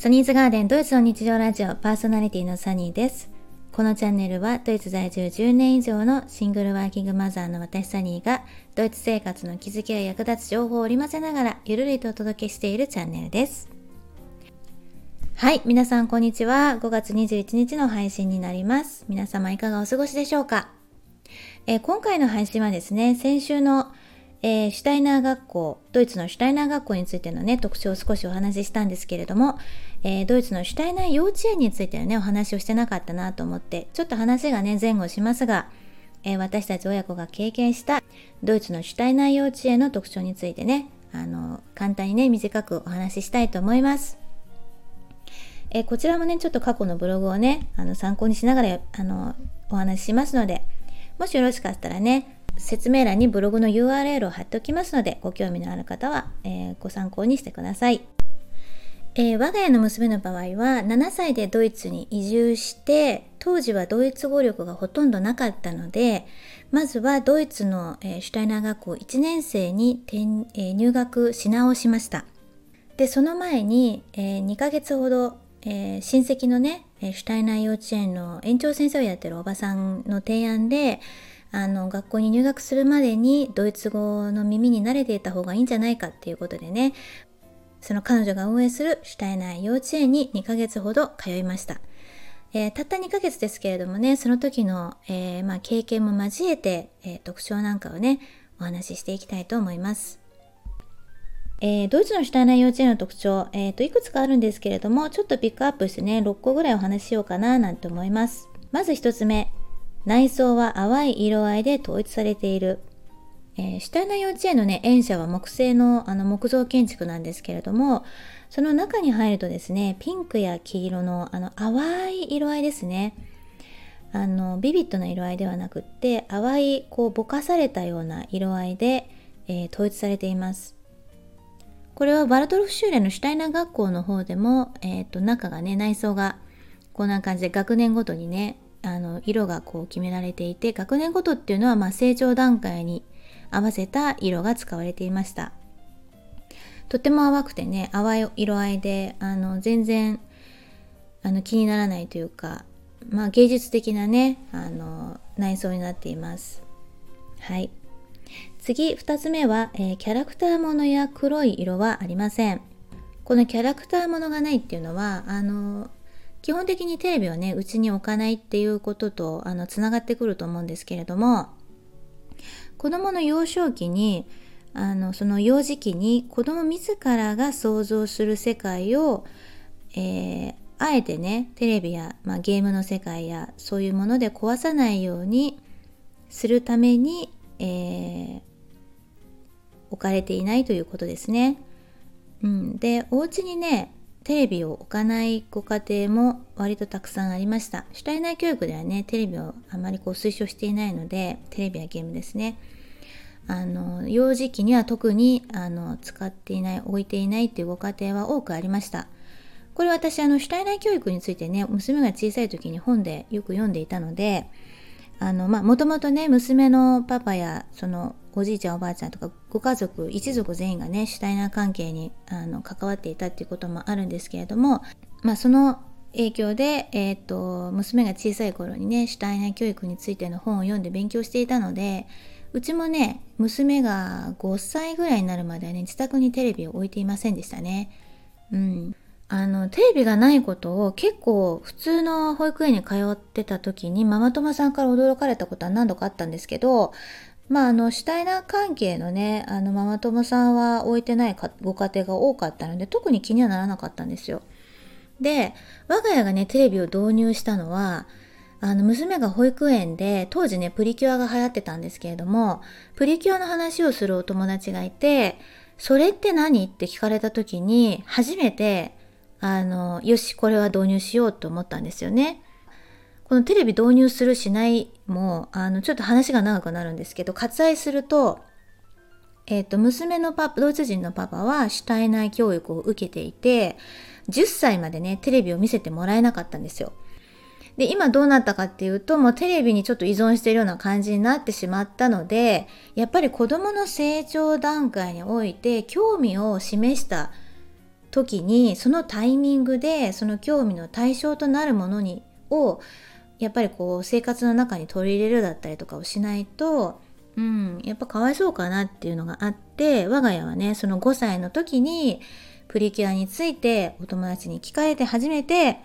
サニーズガーデンドイツの日常ラジオパーソナリティのサニーです。このチャンネルはドイツ在住10年以上のシングルワーキングマザーの私サニーがドイツ生活の気づきや役立つ情報を織り交ぜながらゆるりとお届けしているチャンネルです。はい、皆さんこんにちは。5月21日の配信になります。皆様いかがお過ごしでしょうか、え、今回の配信はですね、先週のえー、シュタイナー学校、ドイツのシュタイナー学校についてのね、特徴を少しお話ししたんですけれども、えー、ドイツのシュタイナー幼稚園についてのね、お話をしてなかったなと思って、ちょっと話がね、前後しますが、えー、私たち親子が経験したドイツのシュタイナー幼稚園の特徴についてね、あの、簡単にね、短くお話ししたいと思います。えこちらもね、ちょっと過去のブログをね、あの参考にしながら、あの、お話ししますので、もしよろしかったらね、説明欄にブログの URL を貼っておきますので、ご興味のある方は、えー、ご参考にしてください。えー、我が家の娘の場合は7歳でドイツに移住して当時はドイツ語力がほとんどなかったのでまずはドイツの、えー、シュタイナー学校1年生に転、えー、入学し直しましたでその前に、え2ヶ月ほど、え親戚のねシュタイナー幼稚園の園長先生をやってるおばさんの提案であの学校に入学するまでにドイツ語の耳に慣れていた方がいいんじゃないかっていうことでね。その彼女が運営するシュタイナー幼稚園に2ヶ月ほど通いました、えー、たった2ヶ月ですけれどもねその時の、えー、まあ、経験も交えて、えー、特徴なんかをねお話ししていきたいと思います。えー、ドイツのシュタイナー幼稚園の特徴、えーと、いくつかあるんですけれども、ちょっとピックアップしてね、6個ぐらいお話ししようかななんて思います。まず1つ目、内装は淡い色合いで統一されている。えー、シュタイナ幼稚園のね、園舎は木製のあの木造建築なんですけれども、その中に入るとですね、ピンクや黄色のあの淡い色合いですね。あの、ビビッドな色合いではなくって、淡い、こう、ぼかされたような色合いで、えー、統一されています。これはバルトルフ・シューレのシュタイナー学校の方でも、えっ、ー、と、中がね、内装がこんな感じで学年ごとにね、あの色がこう決められていて学年ごとっていうのはま成長段階に合わせた色が使われていました。とても淡くてね淡い色合いであの全然あの気にならないというか、まあ、芸術的なねあの内装になっています。はい。次2つ目は、えー、キャラクターものや黒い色はありません。このキャラクターものがないっていうのはあの基本的にテレビをね、うちに置かないっていうことと、あの、つながってくると思うんですけれども、子供の幼少期に、あの、その幼児期に子供自らが想像する世界を、えー、あえてね、テレビや、まあ、ゲームの世界や、そういうもので壊さないようにするために、えー、置かれていないということですね。うん、で、お家にね、テレビを置かないご家庭も割とたくさんありました。主体内教育ではね、テレビをあまりこう推奨していないので、テレビやゲームですね。あの、幼児期には特にあの使っていない、置いていないっていうご家庭は多くありました。これ私、あの、主体内教育についてね、娘が小さい時に本でよく読んでいたので、あの、まあ、もともとね、娘のパパや、その、おじいちゃんおばあちゃんとかご家族一族全員がねシュタイナー関係にあの関わっていたっていうこともあるんですけれども、まあ、その影響で、えーと、娘が小さい頃にねシュタイナー教育についての本を読んで勉強していたのでうちもね娘が5歳ぐらいになるまではね自宅にテレビを置いていませんでしたね。うん、あのテレビがないことを結構普通の保育園に通ってた時にママ友さんから驚かれたことは何度かあったんですけどまあ、あの、シュタイナー関係のね、あの、ママ友さんは置いてないご家庭が多かったので、特に気にはならなかったんですよ。で、我が家がね、テレビを導入したのは、あの、娘が保育園で、当時ね、プリキュアが流行ってたんですけれども、プリキュアの話をするお友達がいて、それって何？って聞かれた時に、初めて、あの、よし、これは導入しようと思ったんですよね。このテレビ導入するしないも、あの、ちょっと話が長くなるんですけど、割愛すると、えっ、ー、と、娘のパパ、ドイツ人のパパはシュタイナー教育を受けていて、10歳までね、テレビを見せてもらえなかったんですよ。で、今どうなったかっていうと、もうテレビにちょっと依存しているような感じになってしまったので、やっぱり子供の成長段階において興味を示した時にそのタイミングでその興味の対象となるものにをやっぱりこう生活の中に取り入れるだったりとかをしないと、うん、やっぱかわいそうかなっていうのがあって我が家はねその5歳の時にプリキュアについてお友達に聞かれて初めて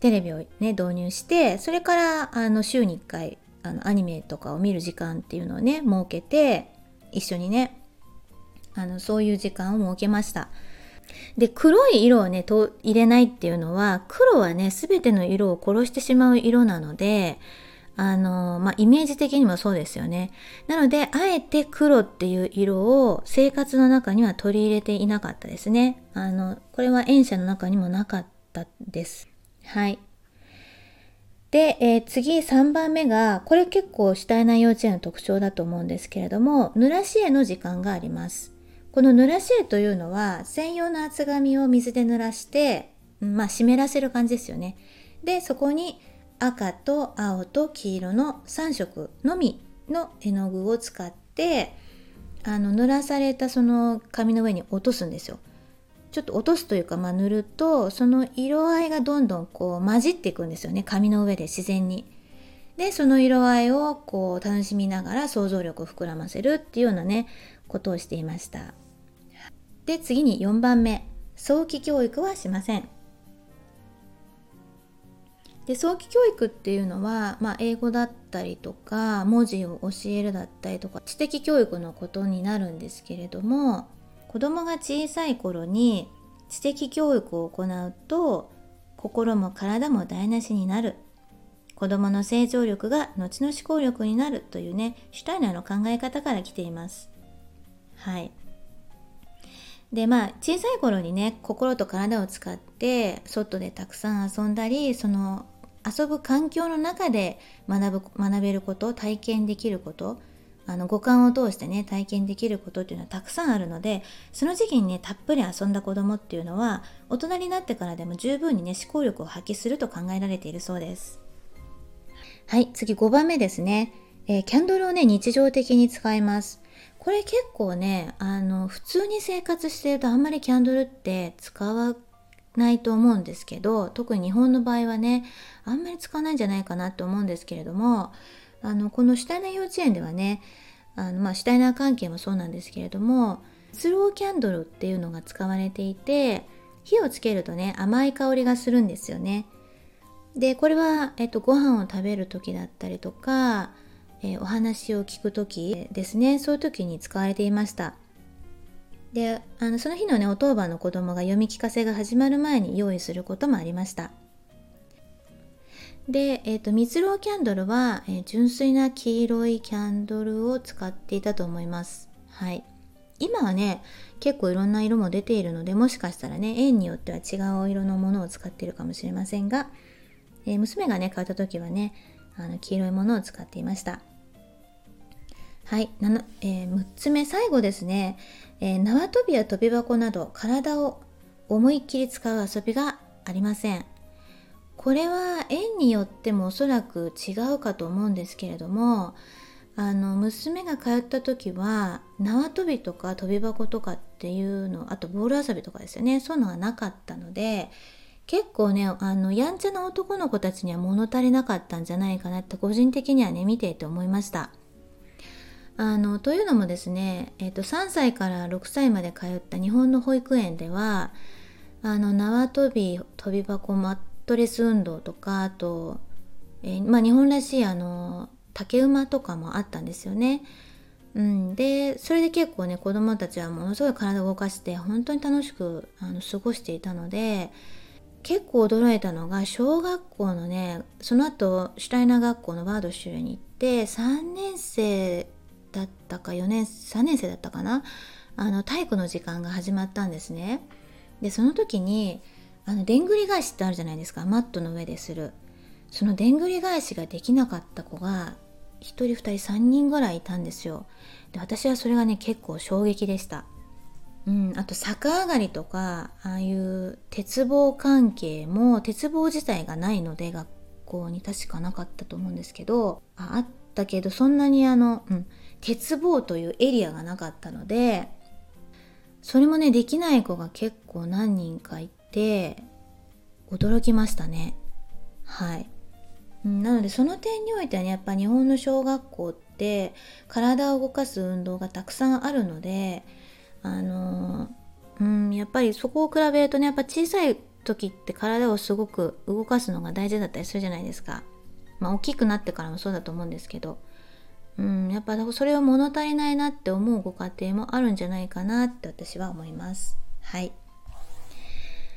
テレビをね導入してそれからあの週に1回あのアニメとかを見る時間っていうのをね設けて一緒にねあのそういう時間を設けました。で黒い色をねと入れないっていうのは黒はね全ての色を殺してしまう色なのであのまあイメージ的にもそうですよね。なのであえて黒っていう色を生活の中には取り入れていなかったですね。あのこれは園舎の中にもなかったです。はい。で、えー、次3番目がこれ結構主体な幼稚園の特徴だと思うんですけれども濡らし絵の時間があります。この濡らし絵というのは専用の厚紙を水で湿らしてまあ湿らせる感じですよねでそこに赤と青と黄色の3色のみの絵の具を使ってあの濡らされたその紙の上に落とすんですよちょっと落とすというか、まあ、塗るとその色合いがどんどんこう混じっていくんですよね紙の上で自然に。でその色合いをこう楽しみながら想像力を膨らませるっていうようなねことをしていました。で次に4番目。早期教育はしません。で早期教育っていうのは、まあ、英語だったりとか文字を教えるだったりとか知的教育のことになるんですけれども子供が小さい頃に知的教育を行うと心も体も台無しになる。子供の成長力が後の思考力になるというねシュタイナーの考え方から来ています。はい。でまあ小さい頃にね心と体を使って外でたくさん遊んだりその遊ぶ環境の中で学ぶ学べること体験できることあの五感を通してね体験できることっていうのはたくさんあるのでその時期にねたっぷり遊んだ子供っていうのは大人になってからでも十分にね思考力を発揮すると考えられているそうです。はい次5番目ですね、えー、キャンドルをね日常的に使います。これ結構ねあの普通に生活してるとあんまりキャンドルって使わないと思うんですけど特に日本の場合はねあんまり使わないんじゃないかなと思うんですけれどもあのこのシュタイナー幼稚園ではねあの、まあ、シュタイナー関係もそうなんですけれどもスローキャンドルっていうのが使われていて火をつけるとね甘い香りがするんですよね。でこれは、えっと、ご飯を食べる時だったりとかえー、お話を聞く時ですね。そういう時に使われていました。であのその日のねお当番の子供が読み聞かせが始まる前に用意することもありました。で、えーと、蜜ろうキャンドルは、えー、純粋な黄色いキャンドルを使っていたと思います。はい。今はね結構いろんな色も出ているのでもしかしたらね円によっては違う色のものを使っているかもしれませんが、えー、娘がね買った時はねあの黄色いものを使っていました。はい、えー、6つ目最後ですね、えー、縄跳びや跳び箱など体を思いっきり使う遊びがありません。これは園によってもおそらく違うかと思うんですけれどもあの娘が通った時は縄跳びとか跳び箱とかっていうのあとボール遊びとかですよね。そういうのがなかったので結構ねあのやんちゃな男の子たちには物足りなかったんじゃないかなって個人的にはね見ていて思いました。あのというのもですね、えーと、3歳から6歳まで通った日本の保育園ではあの縄跳び跳び箱マットレス運動とかあと、えー、まあ、日本らしいあの竹馬とかもあったんですよね。うん、でそれで結構ね子どもたちはものすごい体を動かして本当に楽しくあの過ごしていたので結構驚いたのが小学校のねその後シュタイナー学校のバードシュルに行って3年生だったか4年3年生だったかな？あの体育の時間が始まったんですね。でその時にあのでんぐり返しってあるじゃないですかマットの上でする。そのでんぐり返しができなかった子が1人2人3人ぐらいいたんですよ。で私はそれがね結構衝撃でした。うん、あと逆上がりとかああいう鉄棒関係も鉄棒自体がないので学校に確かなかったと思うんですけどああったけどそんなにあの、うん、鉄棒というエリアがなかったのでそれもねできない子が結構何人かいて驚きましたねはいなのでその点においてはねやっぱ日本の小学校って体を動かす運動がたくさんあるのであのうんやっぱりそこを比べるとねやっぱ小さい時って体をすごく動かすのが大事だったりするじゃないですか。まあ大きくなってからもそうだと思うんですけど。うん、やっぱそれを物足りないなって思うご家庭もあるんじゃないかなって私は思います。はい。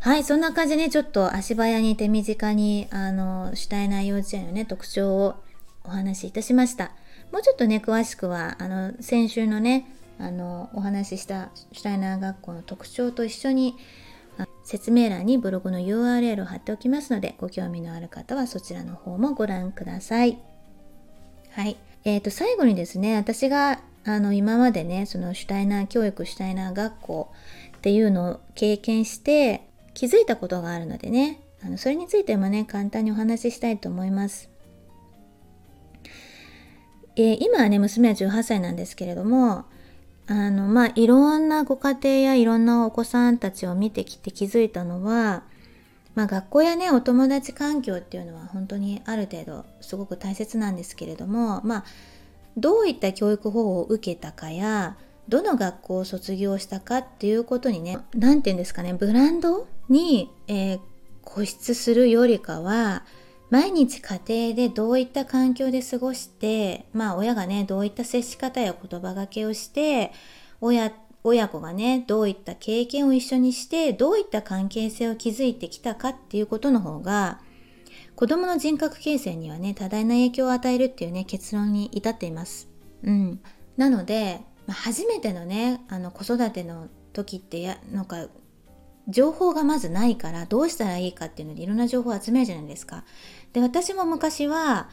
はい、そんな感じでね、ちょっと足早に手短に、あの、シュタイナー幼稚園のね、特徴をお話しいたしました。もうちょっとね、詳しくは、あの、先週のね、あの、お話ししたシュタイナー学校の特徴と一緒に、説明欄にブログの URL を貼っておきますので、ご興味のある方はそちらの方もご覧ください。はい。えっ、ー、と、最後にですね、私が、あの、今までね、そのシュタイナー教育、シュタイナー学校っていうのを経験して、気づいたことがあるのでねあのそれについてもね簡単にお話ししたいと思います。えー、今はね娘は18歳なんですけれどもあのまあいろんなご家庭やいろんなお子さんたちを見てきて気づいたのは、まあ、学校やねお友達環境っていうのは本当にある程度すごく大切なんですけれどもまあどういった教育方法を受けたかやどの学校を卒業したかっていうことにね何て言うんですかねブランドに、えー、固執するよりかは毎日家庭でどういった環境で過ごしてまあ親がねどういった接し方や言葉がけをして親親子がねどういった経験を一緒にしてどういった関係性を築いてきたかっていうことの方が子供の人格形成にはね多大な影響を与えるっていうね結論に至っています。うん、なので、初めてのねあの子育ての時ってやなんか情報がまずないからどうしたらいいかっていうのでいろんな情報を集めるじゃないですか。で私も昔は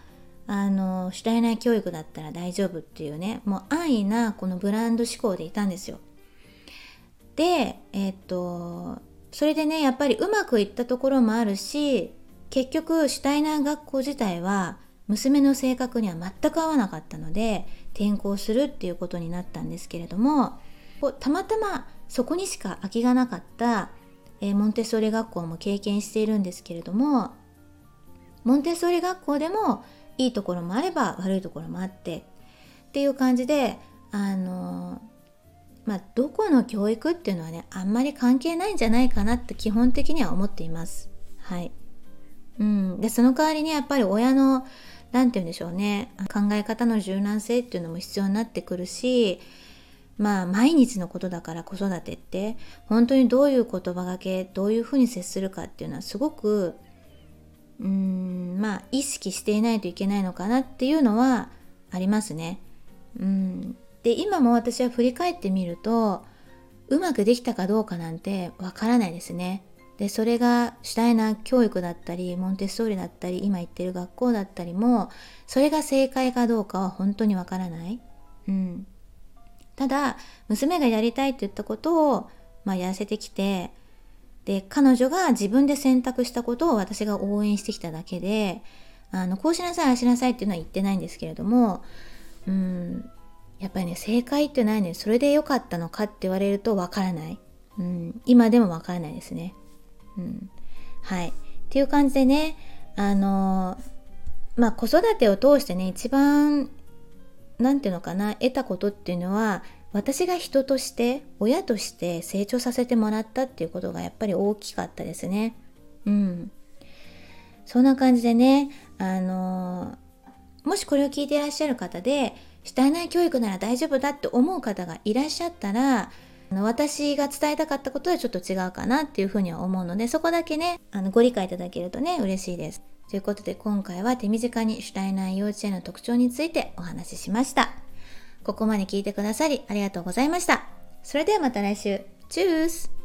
あの主体内教育だったら大丈夫っていうねもう安易なこのブランド志向でいたんですよ。でえっとそれでねやっぱりうまくいったところもあるし結局シュタイナー学校自体は娘の性格には全く合わなかったので転校するっていうことになったんですけれどもたまたまそこにしか空きがなかったえー、モンテッソーリ学校も経験しているんですけれどもモンテッソーリ学校でもいいところもあれば悪いところもあってっていう感じであのまあどこの教育っていうのはねあんまり関係ないんじゃないかなって基本的には思っています。はい。うん、でその代わりにやっぱり親の何て言うんでしょうね考え方の柔軟性っていうのも必要になってくるしまあ毎日のことだから子育てって本当にどういう言葉がけどういうふうに接するかっていうのはすごくうーんまあ意識していないといけないのかなっていうのはありますね。うんで今も私は振り返ってみるとうまくできたかどうかなんてわからないですね。でそれが主体な教育だったりモンテッソーリだったり今行ってる学校だったりもそれが正解かどうかは本当にわからない。うんただ娘がやりたいって言ったことを、まあ、やらせてきてで彼女が自分で選択したことを私が応援してきただけであのこうしなさいああしなさいっていうのは言ってないんですけれどもうんやっぱりね正解ってないねそれで良かったのかって言われるとわからない、うん、今でもわからないですね、うん、はい。っていう感じでねあのまあ子育てを通してね一番何て言うのかな得たことっていうのは私が人として親として成長させてもらったっていうことがやっぱり大きかったですね。うん。そんな感じでね、あのもしこれを聞いていらっしゃる方で、主体内教育なら大丈夫だって思う方がいらっしゃったら、あの私が伝えたかったことはちょっと違うかなっていうふうには思うので、そこだけね、あのご理解いただけるとね、嬉しいです。ということで今回は手短にシュタイナー幼稚園の特徴についてお話ししました。ここまで聞いてくださりありがとうございました。それではまた来週。チュース